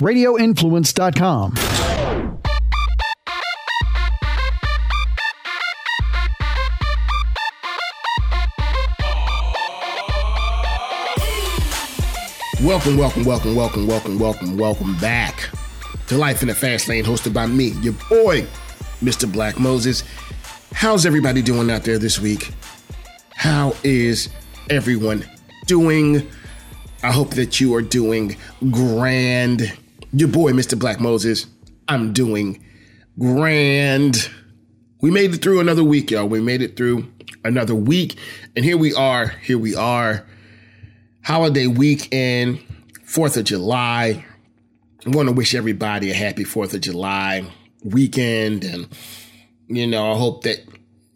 radioinfluence.com. Welcome, welcome, welcome, welcome, welcome, welcome, welcome back to Life in the Fast Lane, hosted by me, your boy, Mr. Black Moses. How's everybody doing out there this week? How is everyone doing? I hope that you are doing grand. Your boy, Mr. Black Moses, I'm doing grand. We made it through another week, y'all. We made it through another week. And here we are. Here we are holiday weekend, 4th of July. I want to wish everybody a happy 4th of July weekend. And, you know, I hope that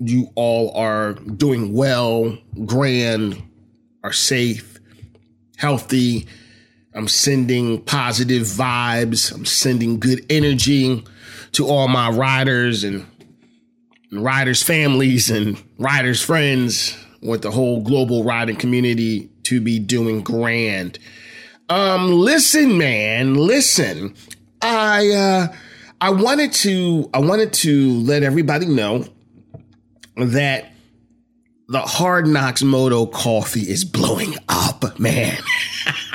you all are doing well, grand, are safe, healthy. I'm sending positive vibes. I'm sending good energy to all my riders and, and riders' families and riders' friends with the whole global riding community to be doing grand. Um, listen, man, listen. I uh I wanted to I wanted to let everybody know that the Hard Knocks Moto coffee is blowing up, man.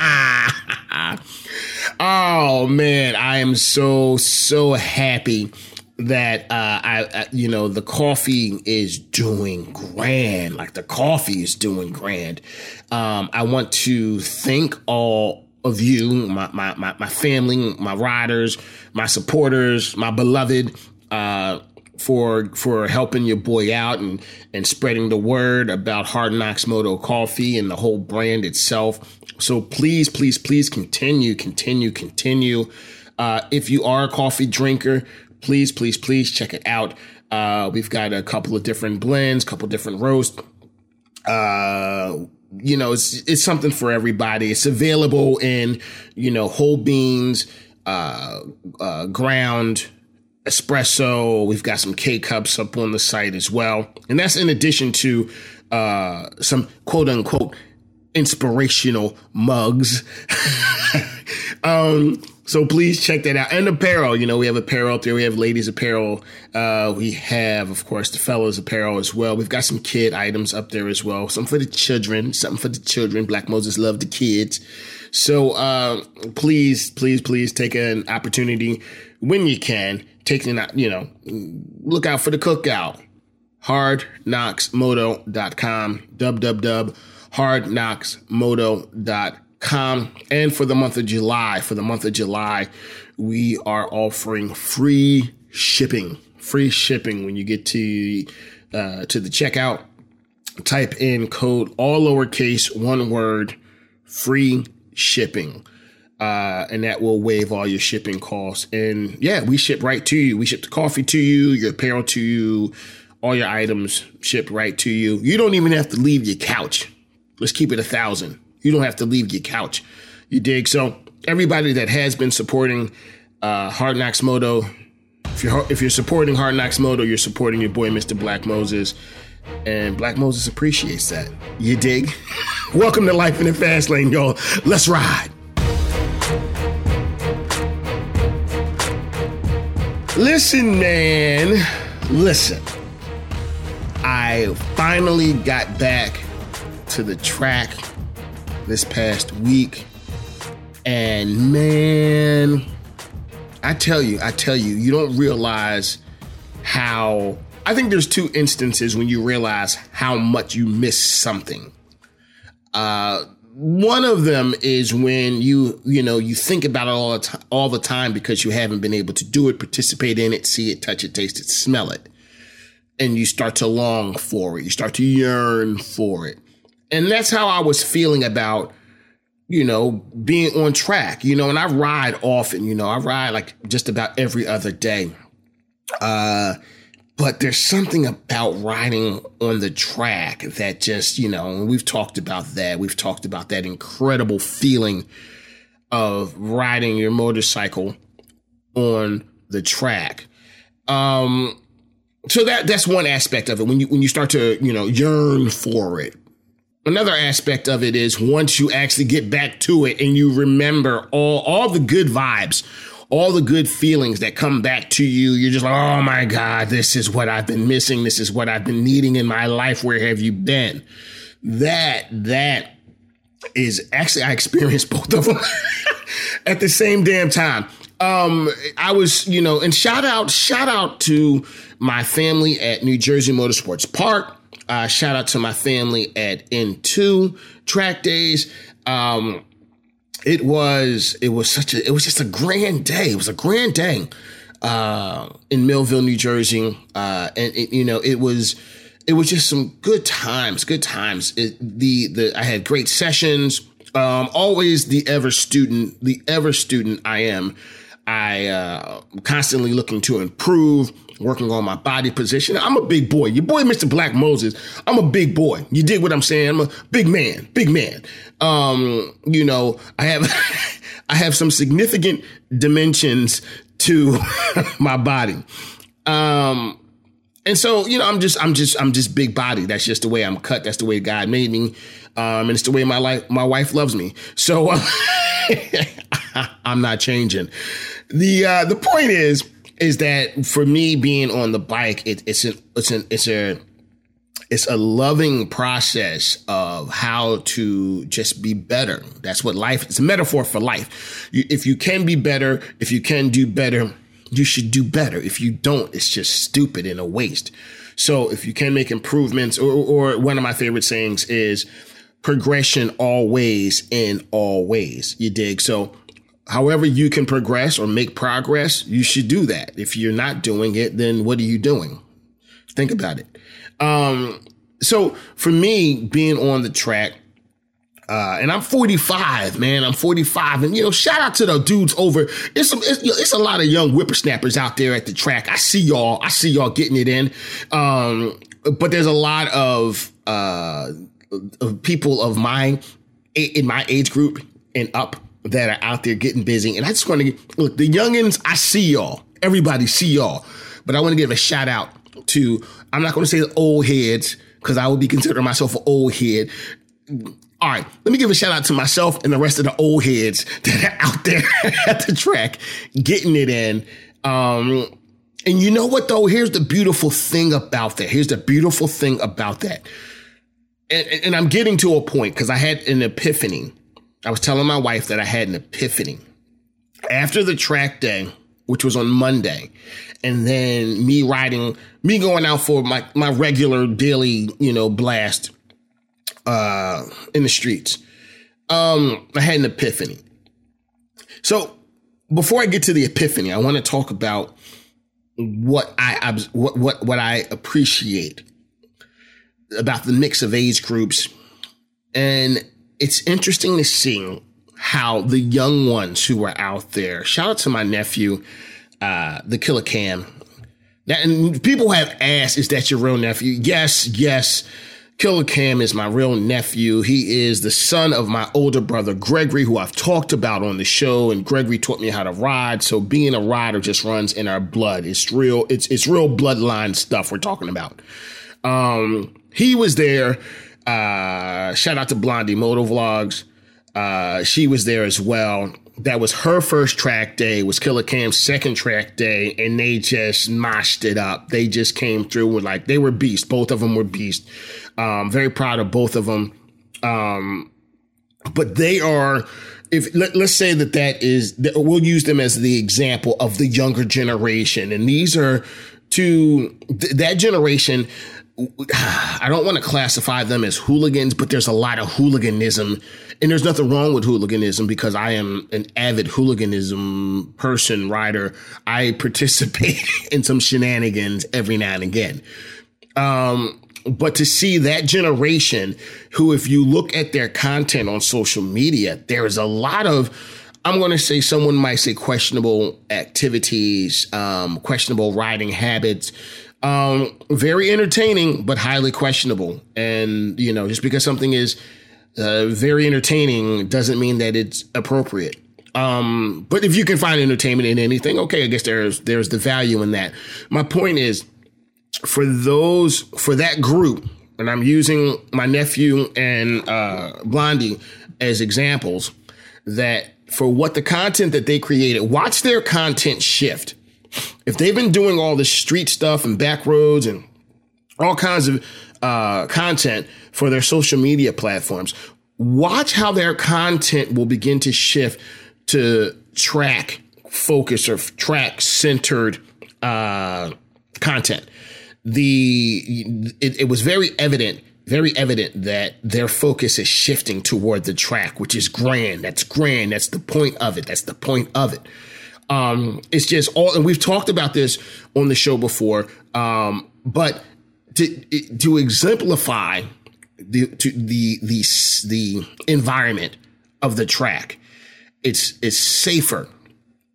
oh man, I am so so happy that uh, I, I, you know, the coffee is doing grand. Like the coffee is doing grand. Um, I want to thank all of you, my, my, my, my family, my riders, my supporters, my beloved, uh, for for helping your boy out and and spreading the word about Hard Knocks Moto Coffee and the whole brand itself. So please, please, please continue, continue, continue. Uh, if you are a coffee drinker, please, please, please check it out. Uh, we've got a couple of different blends, couple different roasts. Uh, you know, it's it's something for everybody. It's available in you know whole beans, uh, uh, ground espresso. We've got some K cups up on the site as well, and that's in addition to uh, some quote unquote inspirational mugs. um, so please check that out. And apparel, you know, we have apparel up there. We have ladies apparel. Uh, we have, of course, the fellows apparel as well. We've got some kid items up there as well. Some for the children, something for the children. Black Moses love the kids. So, uh, please, please, please take an opportunity when you can. Take an, you know, look out for the cookout. Hardknocksmoto.com. www.hardknocksmoto.com com. And for the month of July, for the month of July, we are offering free shipping. Free shipping when you get to uh, to the checkout. Type in code all lowercase, one word, free shipping. Uh, and that will waive all your shipping costs. And yeah, we ship right to you. We ship the coffee to you, your apparel to you, all your items shipped right to you. You don't even have to leave your couch. Let's keep it a thousand. You don't have to leave your couch. You dig? So everybody that has been supporting uh, Hard Knocks Moto, if you're if you're supporting Hard Knocks Moto, you're supporting your boy Mr. Black Moses, and Black Moses appreciates that. You dig? Welcome to Life in the Fast Lane, y'all. Let's ride. Listen, man. Listen. I finally got back to the track this past week. And man, I tell you, I tell you, you don't realize how. I think there's two instances when you realize how much you miss something. Uh, one of them is when you you know you think about it all the time, all the time because you haven't been able to do it, participate in it, see it, touch it, taste it, smell it, and you start to long for it. You start to yearn for it and that's how I was feeling about, you know, being on track, you know, and I ride often, you know, I ride like just about every other day. Uh, but there's something about riding on the track that just, you know, we've talked about that. We've talked about that incredible feeling of riding your motorcycle on the track. Um, so that that's one aspect of it when you when you start to you know yearn for it another aspect of it is once you actually get back to it and you remember all all the good vibes all the good feelings that come back to you you're just like oh my god this is what i've been missing. This is what i've been needing in my life. Where have you been? That that is actually i experienced both of them at the same damn time. Um i was you know and shout out shout out to my family at new jersey motorsports park. Uh, shout out to my family at N2 track days. Um, it was it was such a it was just a grand day. It was a grand day uh, in Millville, New Jersey, uh, and it, you know it was it was just some good times. Good times. It, the the I had great sessions. Um, always the ever student, the ever student I am. I uh, constantly looking to improve working on my body position. I'm a big boy. Your boy, Mr. Black Moses. I'm a big boy. You dig what I'm saying? I'm a big man, big man. Um, you know, I have, I have some significant dimensions to my body. Um, and so, you know, I'm just, I'm just, I'm just big body. That's just the way I'm cut. That's the way God made me. Um, and it's the way my life, my wife loves me. So uh, I'm not changing. The, uh, the point is, is that for me being on the bike, it, it's an it's an it's a it's a loving process of how to just be better. That's what life. It's a metaphor for life. You, if you can be better, if you can do better, you should do better. If you don't, it's just stupid and a waste. So if you can make improvements, or, or one of my favorite sayings is progression always in all ways. You dig? So however you can progress or make progress, you should do that. If you're not doing it, then what are you doing? Think about it. Um, so for me, being on the track, uh, and I'm 45, man. I'm 45, and you know, shout out to the dudes over. It's some, it's, it's, a lot of young whippersnappers out there at the track. I see y'all. I see y'all getting it in. Um, but there's a lot of uh, of people of my in my age group and up that are out there getting busy. And I just want to look, the youngins, I see y'all. Everybody see y'all. But I want to give a shout out to, I'm not going to say the old heads because I would be considering myself an old head. All right, let me give a shout out to myself and the rest of the old heads that are out there at the track getting it in. Um, and you know what though? Here's the beautiful thing about that. Here's the beautiful thing about that. And, and I'm getting to a point because I had an epiphany I was telling my wife that I had an epiphany. After the track day, which was on Monday, and then me riding, me going out for my, my regular daily, you know, blast uh, in the streets, um, I had an epiphany. So before I get to the epiphany, I want to talk about what I what what what I appreciate about the mix of age groups and it's interesting to see how the young ones who are out there, shout out to my nephew, uh, the Killer Cam. That, and people have asked, is that your real nephew? Yes, yes. Killer Cam is my real nephew. He is the son of my older brother, Gregory, who I've talked about on the show. And Gregory taught me how to ride. So being a rider just runs in our blood. It's real, it's, it's real bloodline stuff we're talking about. Um, he was there uh, shout out to Blondie Moto Vlogs. Uh, she was there as well. That was her first track day. Was Killer Cam's second track day, and they just moshed it up. They just came through with like they were beasts. Both of them were beasts. Um, very proud of both of them. Um, but they are if let, us say that that is we'll use them as the example of the younger generation and these are to th- that generation I don't want to classify them as hooligans, but there's a lot of hooliganism. And there's nothing wrong with hooliganism because I am an avid hooliganism person, rider. I participate in some shenanigans every now and again. Um, but to see that generation who, if you look at their content on social media, there is a lot of, I'm going to say someone might say questionable activities, um, questionable riding habits, um, very entertaining, but highly questionable. And, you know, just because something is uh, very entertaining doesn't mean that it's appropriate. Um, but if you can find entertainment in anything, okay, I guess there's there's the value in that. My point is, for those for that group, and I'm using my nephew and uh, Blondie as examples that for what the content that they created, watch their content shift. If they've been doing all this street stuff and back roads and all kinds of uh, content for their social media platforms, watch how their content will begin to shift to track focus or track centered uh, content. The it, it was very evident very evident that their focus is shifting toward the track, which is grand. That's grand. That's the point of it. That's the point of it. Um, it's just all, and we've talked about this on the show before. Um, but to to exemplify the to the the the environment of the track, it's it's safer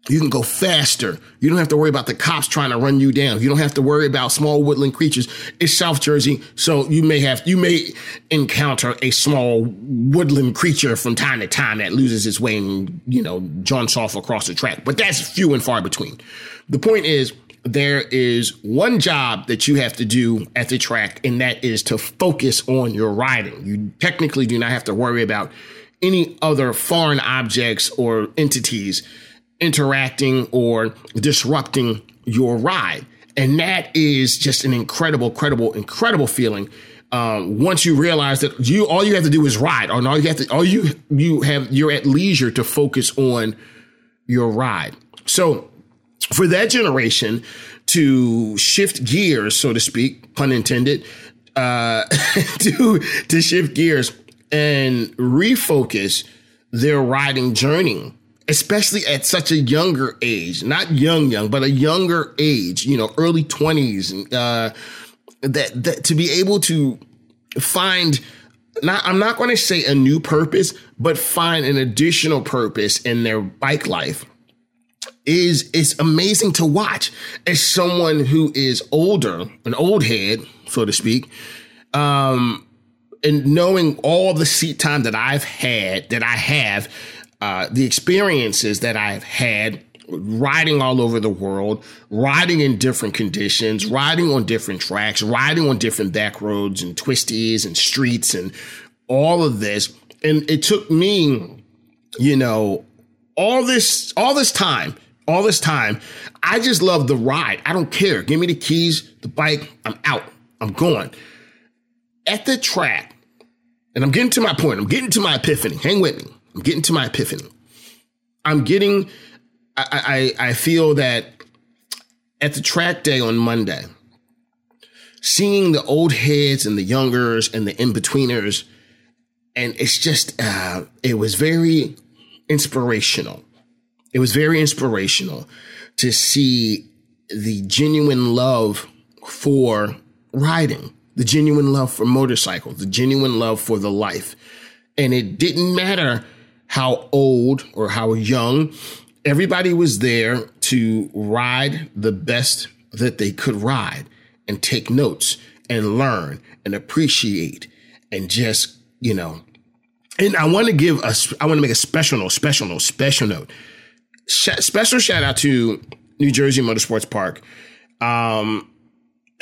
you can go faster. You don't have to worry about the cops trying to run you down. You don't have to worry about small woodland creatures. It's South Jersey, so you may have you may encounter a small woodland creature from time to time that loses its way and you know jumps off across the track. But that's few and far between. The point is there is one job that you have to do at the track, and that is to focus on your riding. You technically do not have to worry about any other foreign objects or entities interacting or disrupting your ride. And that is just an incredible, incredible, incredible feeling. Um, once you realize that you all you have to do is ride, or all you have to all you you have you're at leisure to focus on your ride. So for that generation to shift gears, so to speak, pun intended, uh, to to shift gears and refocus their riding journey especially at such a younger age, not young, young, but a younger age, you know, early 20s, uh, that, that to be able to find not, I'm not going to say a new purpose, but find an additional purpose in their bike life is it's amazing to watch. As someone who is older, an old head, so to speak, um, and knowing all the seat time that I've had, that I have, uh, the experiences that I've had riding all over the world, riding in different conditions, riding on different tracks, riding on different back roads and twisties and streets and all of this. And it took me, you know, all this, all this time, all this time. I just love the ride. I don't care. Give me the keys, the bike. I'm out. I'm going. At the track, and I'm getting to my point. I'm getting to my epiphany. Hang with me. I'm getting to my epiphany. I'm getting, I, I, I feel that at the track day on Monday, seeing the old heads and the youngers and the in-betweeners, and it's just, uh, it was very inspirational. It was very inspirational to see the genuine love for riding, the genuine love for motorcycles, the genuine love for the life. And it didn't matter how old or how young. Everybody was there to ride the best that they could ride and take notes and learn and appreciate and just, you know, and I want to give a, I want to make a special note, special note, special note. Sh- special shout out to New Jersey Motorsports Park. Um,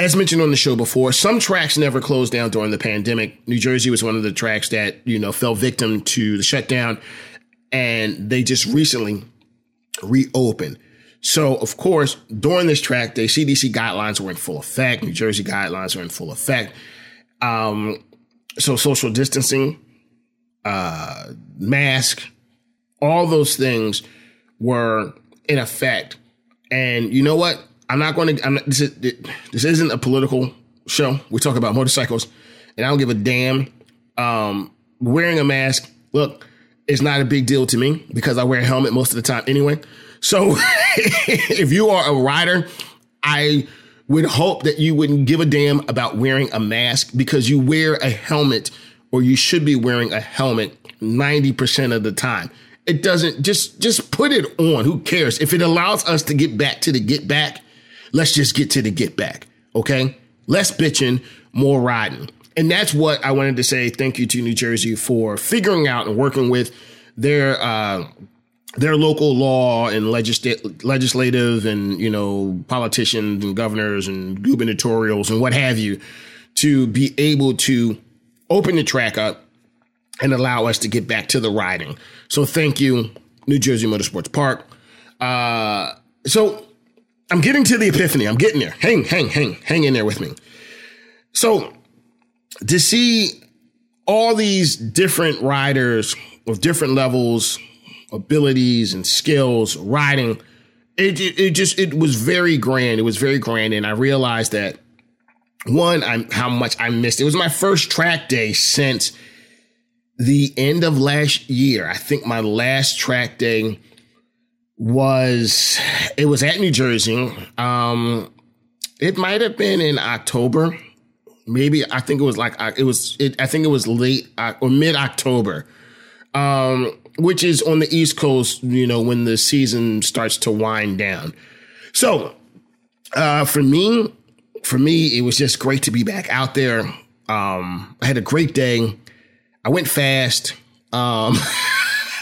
as mentioned on the show before, some tracks never closed down during the pandemic. New Jersey was one of the tracks that, you know, fell victim to the shutdown and they just recently reopened. So, of course, during this track day, CDC guidelines were in full effect. New Jersey guidelines are in full effect. Um, so social distancing, uh, mask, all those things were in effect. And you know what? I'm not going to. I'm not, this, is, this isn't a political show. We talk about motorcycles, and I don't give a damn. Um, wearing a mask. Look, it's not a big deal to me because I wear a helmet most of the time anyway. So if you are a rider, I would hope that you wouldn't give a damn about wearing a mask because you wear a helmet or you should be wearing a helmet 90% of the time. It doesn't just just put it on. Who cares? If it allows us to get back to the get back, Let's just get to the get back. Okay. Less bitching, more riding. And that's what I wanted to say. Thank you to New Jersey for figuring out and working with their, uh, their local law and legisl- legislative and you know politicians and governors and gubernatorials and what have you to be able to open the track up and allow us to get back to the riding. So thank you, New Jersey Motorsports Park. Uh, so I'm getting to the epiphany. I'm getting there. Hang, hang, hang, hang in there with me. So to see all these different riders of different levels, abilities, and skills riding, it, it, it just it was very grand. It was very grand, and I realized that one, I'm how much I missed. It was my first track day since the end of last year. I think my last track day was it was at New Jersey. Um, it might have been in October. Maybe I think it was like it was. It, I think it was late uh, or mid October, um, which is on the East Coast. You know when the season starts to wind down. So uh, for me, for me, it was just great to be back out there. Um, I had a great day. I went fast. Um,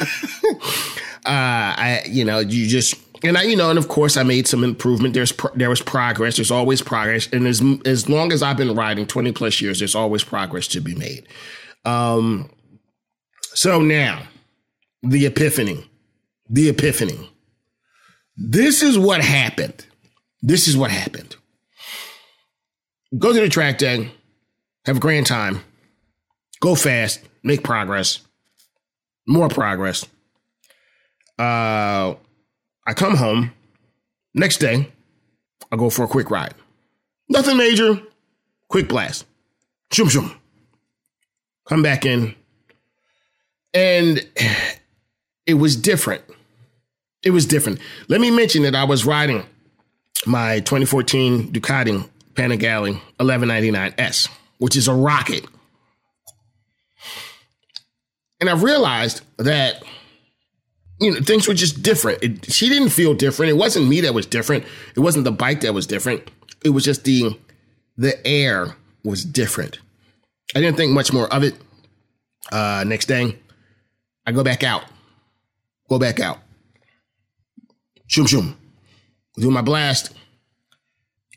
uh, I, you know, you just, and I, you know, and of course I made some improvement. There's, pro- there was progress. There's always progress. And as, as long as I've been riding 20 plus years, there's always progress to be made. Um, so now the epiphany, the epiphany. This is what happened. This is what happened. Go to the track day, have a grand time, go fast, make progress, more progress uh, I come home. Next day, I go for a quick ride. Nothing major. Quick blast. Shoom shoom. Come back in. And it was different. It was different. Let me mention that I was riding my 2014 Ducati Panigale 1199S, which is a rocket. And I realized that you know, things were just different. It, she didn't feel different. It wasn't me that was different. It wasn't the bike that was different. It was just the the air was different. I didn't think much more of it. Uh, next day, I go back out. Go back out. Shoom shoom. Do my blast.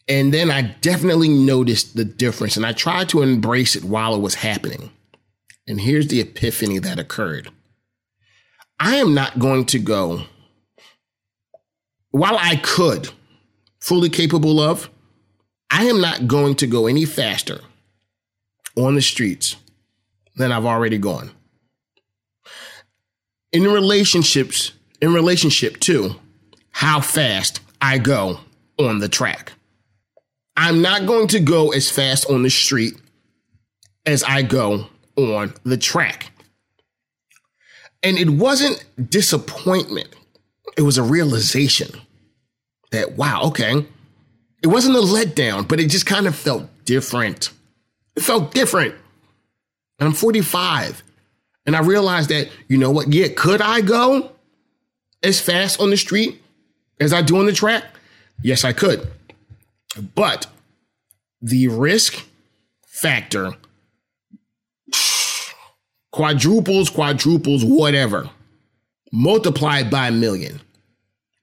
And then I definitely noticed the difference and I tried to embrace it while it was happening. And here's the epiphany that occurred. I am not going to go, while I could, fully capable of, I am not going to go any faster on the streets than I've already gone. In relationships, in relationship to how fast I go on the track. I'm not going to go as fast on the street as I go on the track. And it wasn't disappointment, it was a realization that, wow, okay. It wasn't a letdown, but it just kind of felt different. It felt different. And I'm 45. And I realized that, you know what? Yeah, could I go as fast on the street as I do on the track? Yes, I could. But the risk factor quadruples, quadruples, whatever, multiplied by a million.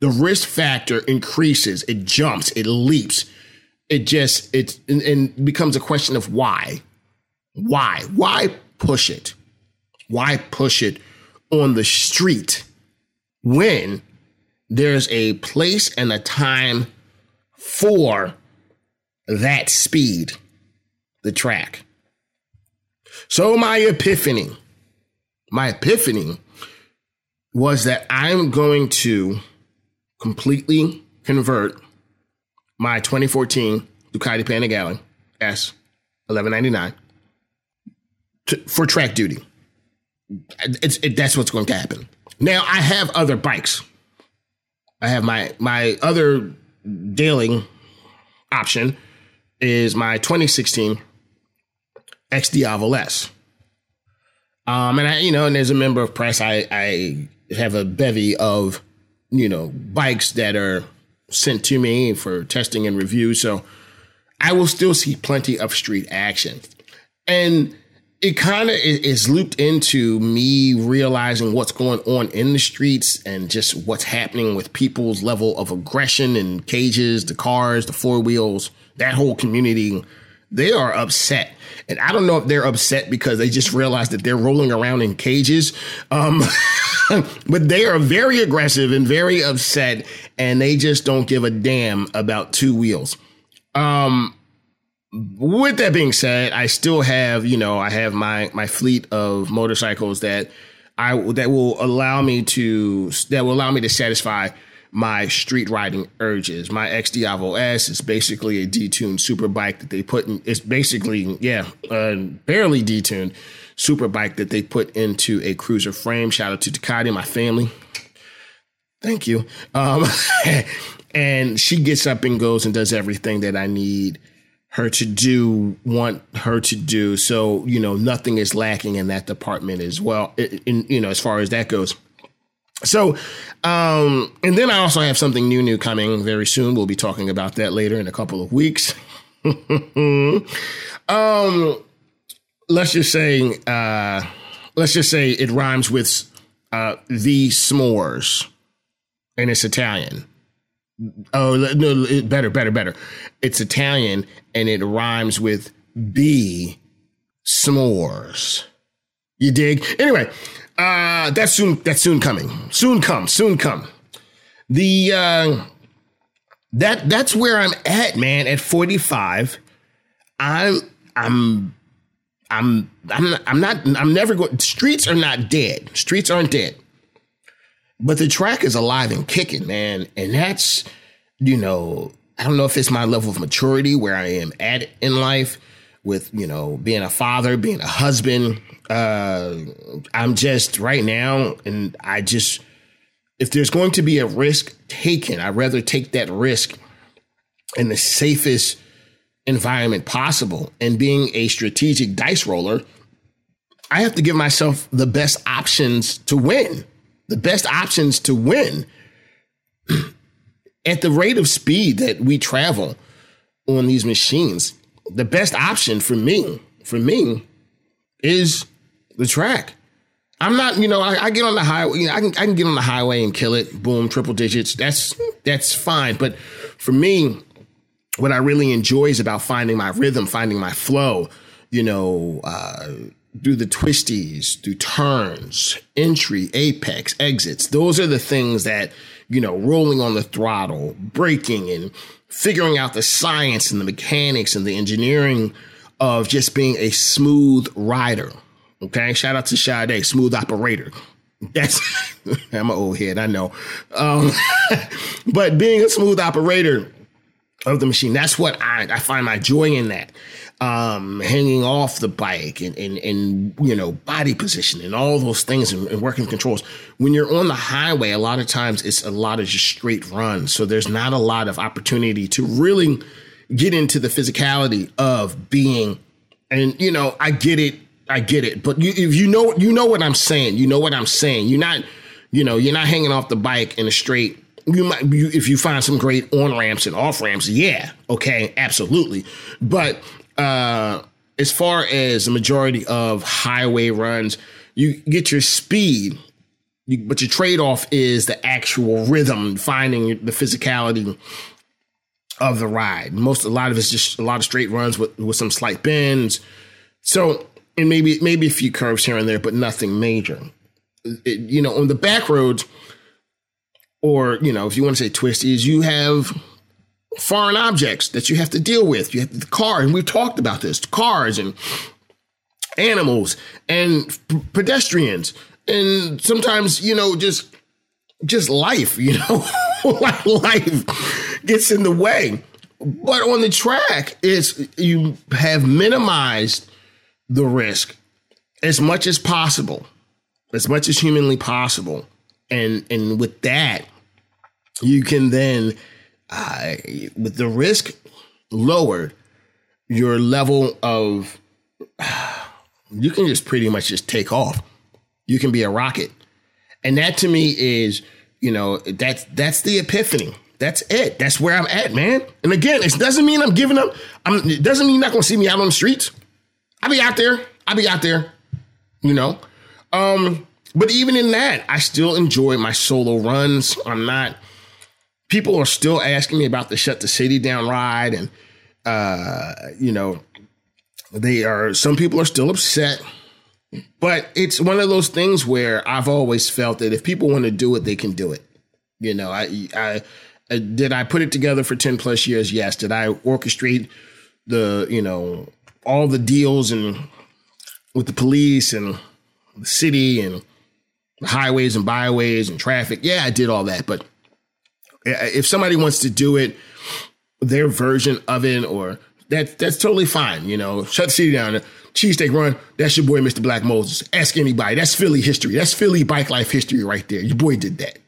The risk factor increases, it jumps, it leaps. It just, it and, and becomes a question of why. Why? Why push it? Why push it on the street when there's a place and a time for that speed, the track? So my epiphany, my epiphany was that I'm going to completely convert my 2014 Ducati Panigale S 1199 to, for track duty. It, that's what's going to happen. Now I have other bikes. I have my my other dealing option is my 2016 XDiavel S. Um, and I, you know, and as a member of press, I, I have a bevy of, you know, bikes that are sent to me for testing and review. So I will still see plenty of street action. And it kind of is looped into me realizing what's going on in the streets and just what's happening with people's level of aggression and cages, the cars, the four wheels, that whole community they are upset. And I don't know if they're upset because they just realized that they're rolling around in cages. Um, but they are very aggressive and very upset, and they just don't give a damn about two wheels. Um, with that being said, I still have, you know, I have my my fleet of motorcycles that I that will allow me to that will allow me to satisfy my street riding urges. My XDiavel S is basically a detuned super bike that they put in. It's basically yeah, uh, barely detuned super bike that they put into a cruiser frame. Shout out to Ducati, my family. Thank you. Um, and she gets up and goes and does everything that I need her to do, want her to do. So you know, nothing is lacking in that department as well. In you know, as far as that goes. So, um, and then I also have something new, new coming very soon. We'll be talking about that later in a couple of weeks. um, let's just say, uh, let's just say it rhymes with uh, the s'mores, and it's Italian. Oh no, it, better, better, better. It's Italian, and it rhymes with B s'mores. You dig? Anyway, uh, that's soon. That's soon coming. Soon come. Soon come. The uh, that that's where I'm at, man. At 45, I'm I'm I'm I'm not, I'm not I'm never going. Streets are not dead. Streets aren't dead, but the track is alive and kicking, man. And that's you know I don't know if it's my level of maturity where I am at in life with you know being a father, being a husband, uh, I'm just right now, and I just, if there's going to be a risk taken, I'd rather take that risk in the safest environment possible. And being a strategic dice roller, I have to give myself the best options to win, the best options to win. At the rate of speed that we travel on these machines, the best option for me, for me, is the track. I'm not, you know, I, I get on the highway. You know, I can I can get on the highway and kill it. Boom, triple digits. That's that's fine. But for me, what I really enjoy is about finding my rhythm, finding my flow. You know, uh, do the twisties, do turns, entry, apex, exits. Those are the things that you know, rolling on the throttle, braking, and figuring out the science and the mechanics and the engineering of just being a smooth rider. Okay. Shout out to Sade, smooth operator. That's I'm an old head, I know. Um, but being a smooth operator of the machine, that's what I, I find my joy in that. Um, hanging off the bike and, and, and, you know, body position and all those things and, and working controls. When you're on the highway, a lot of times it's a lot of just straight runs. So there's not a lot of opportunity to really get into the physicality of being, and, you know, I get it I get it, but you, if you know, you know what I'm saying. You know what I'm saying. You're not, you know, you're not hanging off the bike in a straight. You might, you, if you find some great on ramps and off ramps, yeah, okay, absolutely. But uh, as far as the majority of highway runs, you get your speed, you, but your trade off is the actual rhythm, finding the physicality of the ride. Most, a lot of it's just a lot of straight runs with with some slight bends. So and maybe maybe a few curves here and there, but nothing major. It, you know, on the back roads, or you know, if you want to say twisties, you have foreign objects that you have to deal with. You have the car, and we've talked about this: cars and animals and p- pedestrians, and sometimes you know just just life. You know, life gets in the way. But on the track, it's you have minimized the risk as much as possible, as much as humanly possible. And and with that, you can then with the risk lowered, your level of you can just pretty much just take off. You can be a rocket. And that to me is, you know, that's that's the epiphany. That's it. That's where I'm at, man. And again, it doesn't mean I'm giving up. I'm, it doesn't mean you're not gonna see me out on the streets. I'll be out there. I'll be out there. You know. Um, but even in that, I still enjoy my solo runs. I'm not. People are still asking me about the shut the city down ride, and uh, you know, They are, some people are still upset, but it's one of those things where I've always felt that if people want to do it, they can do it. You know, I, I, I did I put it together for 10 plus years? Yes. Did I orchestrate the, you know, all the deals and with the police and the city and the highways and byways and traffic? Yeah, I did all that. But if somebody wants to do it, their version of it, or that that's totally fine. You know, shut the city down. Cheesesteak run. That's your boy, Mr. Black Moses. Ask anybody. That's Philly history. That's Philly bike life history right there. Your boy did that.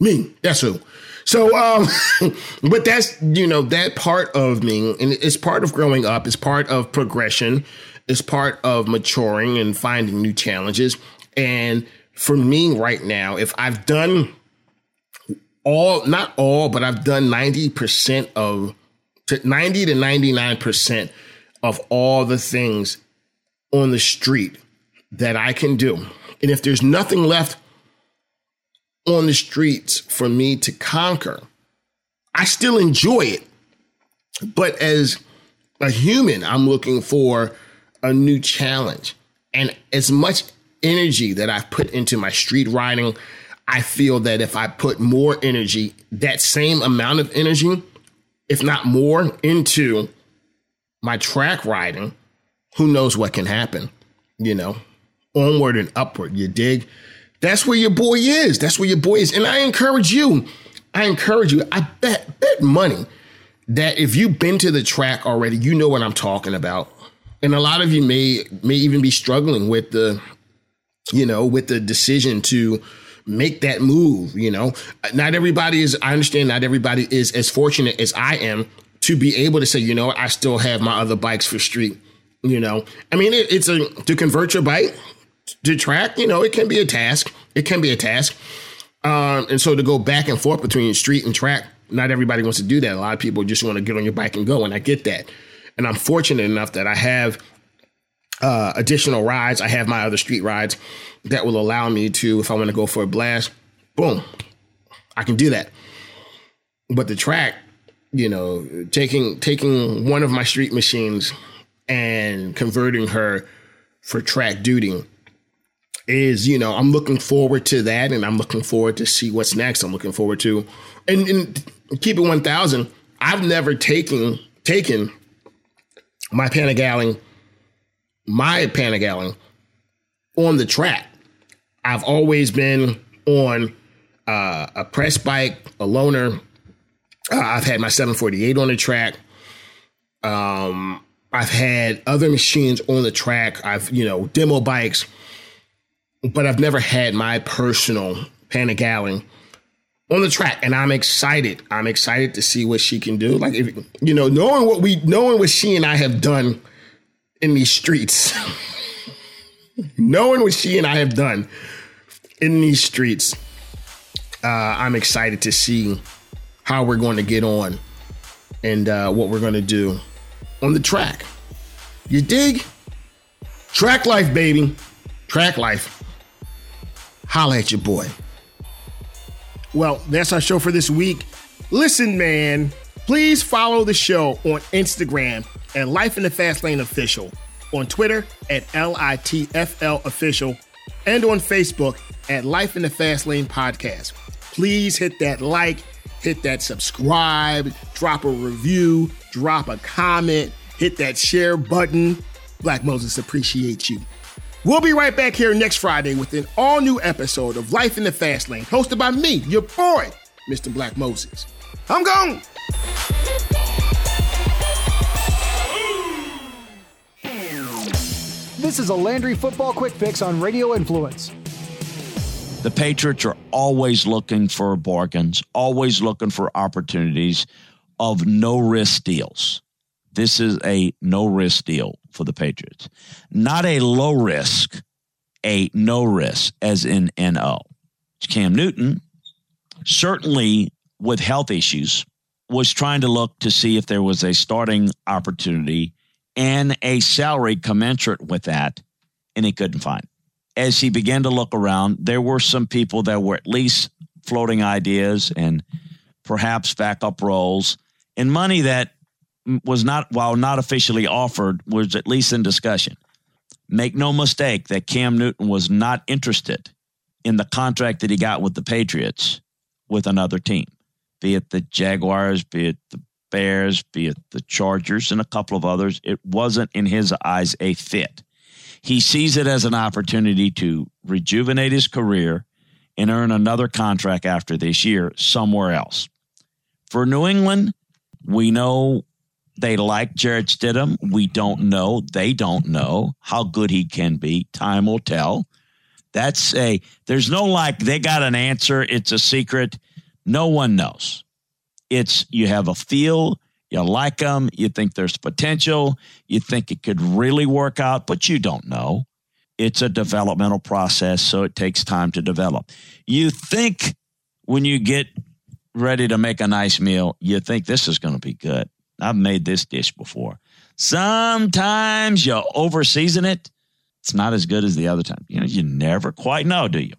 Me. That's who. So, um, but that's you know that part of me, and it's part of growing up. It's part of progression. It's part of maturing and finding new challenges. And for me right now, if I've done all, not all, but I've done 90% of, 90 to 99% of all the things on the street that I can do. And if there's nothing left on the streets for me to conquer, I still enjoy it. But as a human, I'm looking for a new challenge. And as much energy that I've put into my street riding, I feel that if I put more energy, that same amount of energy, if not more, into my track riding, who knows what can happen, you know? Onward and upward, you dig? That's where your boy is. That's where your boy is. And I encourage you, I encourage you, I bet, bet money that if you've been to the track already, you know what I'm talking about. And a lot of you may may even be struggling with the, you know, with the decision to make that move. You know, not everybody is, I understand not everybody is as fortunate as I am to be able to say, you know, I still have my other bikes for street. You know, I mean, it, it's a, to convert your bike to track, you know, it can be a task. It can be a task. Um, and so to go back and forth between street and track, not everybody wants to do that. A lot of people just want to get on your bike and go, and I get that. And I'm fortunate enough that I have uh, additional rides. I have my other street rides that will allow me to, if I want to go for a blast, boom, I can do that. But the track, you know, taking taking one of my street machines and converting her for track duty is, you know, I'm looking forward to that, and I'm looking forward to see what's next. I'm looking forward to, and, and keep it 1,000. I've never taken taken my Panigale, my Panigale on the track. I've always been on uh, a press bike, a loaner. Uh, I've had my 748 on the track. Um, I've had other machines on the track. I've, you know, demo bikes, but I've never had my personal Panigale on the track. And I'm excited. I'm excited to see what she can do. Like, if, you know, knowing what we, knowing what she and I have done in these streets. knowing what she and I have done in these streets, uh, I'm excited to see how we're going to get on and uh, what we're going to do on the track. You dig? Track life, baby. Track life. Holla at your boy. Well, that's our show for this week. Listen, man, please follow the show on Instagram at Life in the Fast Lane Official on Twitter at LITFL Official, and on Facebook at Life in the Fast Lane Podcast. Please hit that like, hit that subscribe, drop a review, drop a comment, hit that share button. Black Moses appreciates you. We'll be right back here next Friday with an all new episode of Life in the Fast Lane, hosted by me, your boy, Mr. Black Moses. I'm gone. This is a Landry Football Quick Fix on Radio Influence. The Patriots are always looking for bargains, always looking for opportunities of no risk deals. This is a no risk deal for the Patriots. Not a low risk, a no risk, as in NO. Cam Newton, certainly with health issues, was trying to look to see if there was a starting opportunity and a salary commensurate with that, and he couldn't find. As he began to look around, there were some people that were at least floating ideas and perhaps backup roles and money that was not, while not officially offered, was at least in discussion. Make no mistake that Cam Newton was not interested in the contract that he got with the Patriots with another team, be it the Jaguars, be it the Bears, be it the Chargers, and a couple of others. It wasn't, in his eyes, a fit. He sees it as an opportunity to rejuvenate his career and earn another contract after this year somewhere else. For New England, we know they like Jarrett Stidham. We don't know. They don't know how good he can be. Time will tell. That's a, there's no like, they got an answer. It's a secret. No one knows. It's, you have a feel, you like them, you think there's potential, you think it could really work out, but you don't know. It's a developmental process, so it takes time to develop. You think when you get ready to make a nice meal, you think this is going to be good. I've made this dish before. Sometimes you over season it. It's not as good as the other time. You know, you never quite know, do you?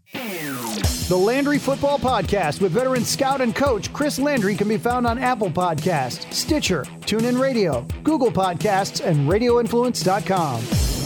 The Landry Football Podcast with veteran scout and coach Chris Landry can be found on Apple Podcasts, Stitcher, TuneIn Radio, Google Podcasts, and RadioInfluence.com.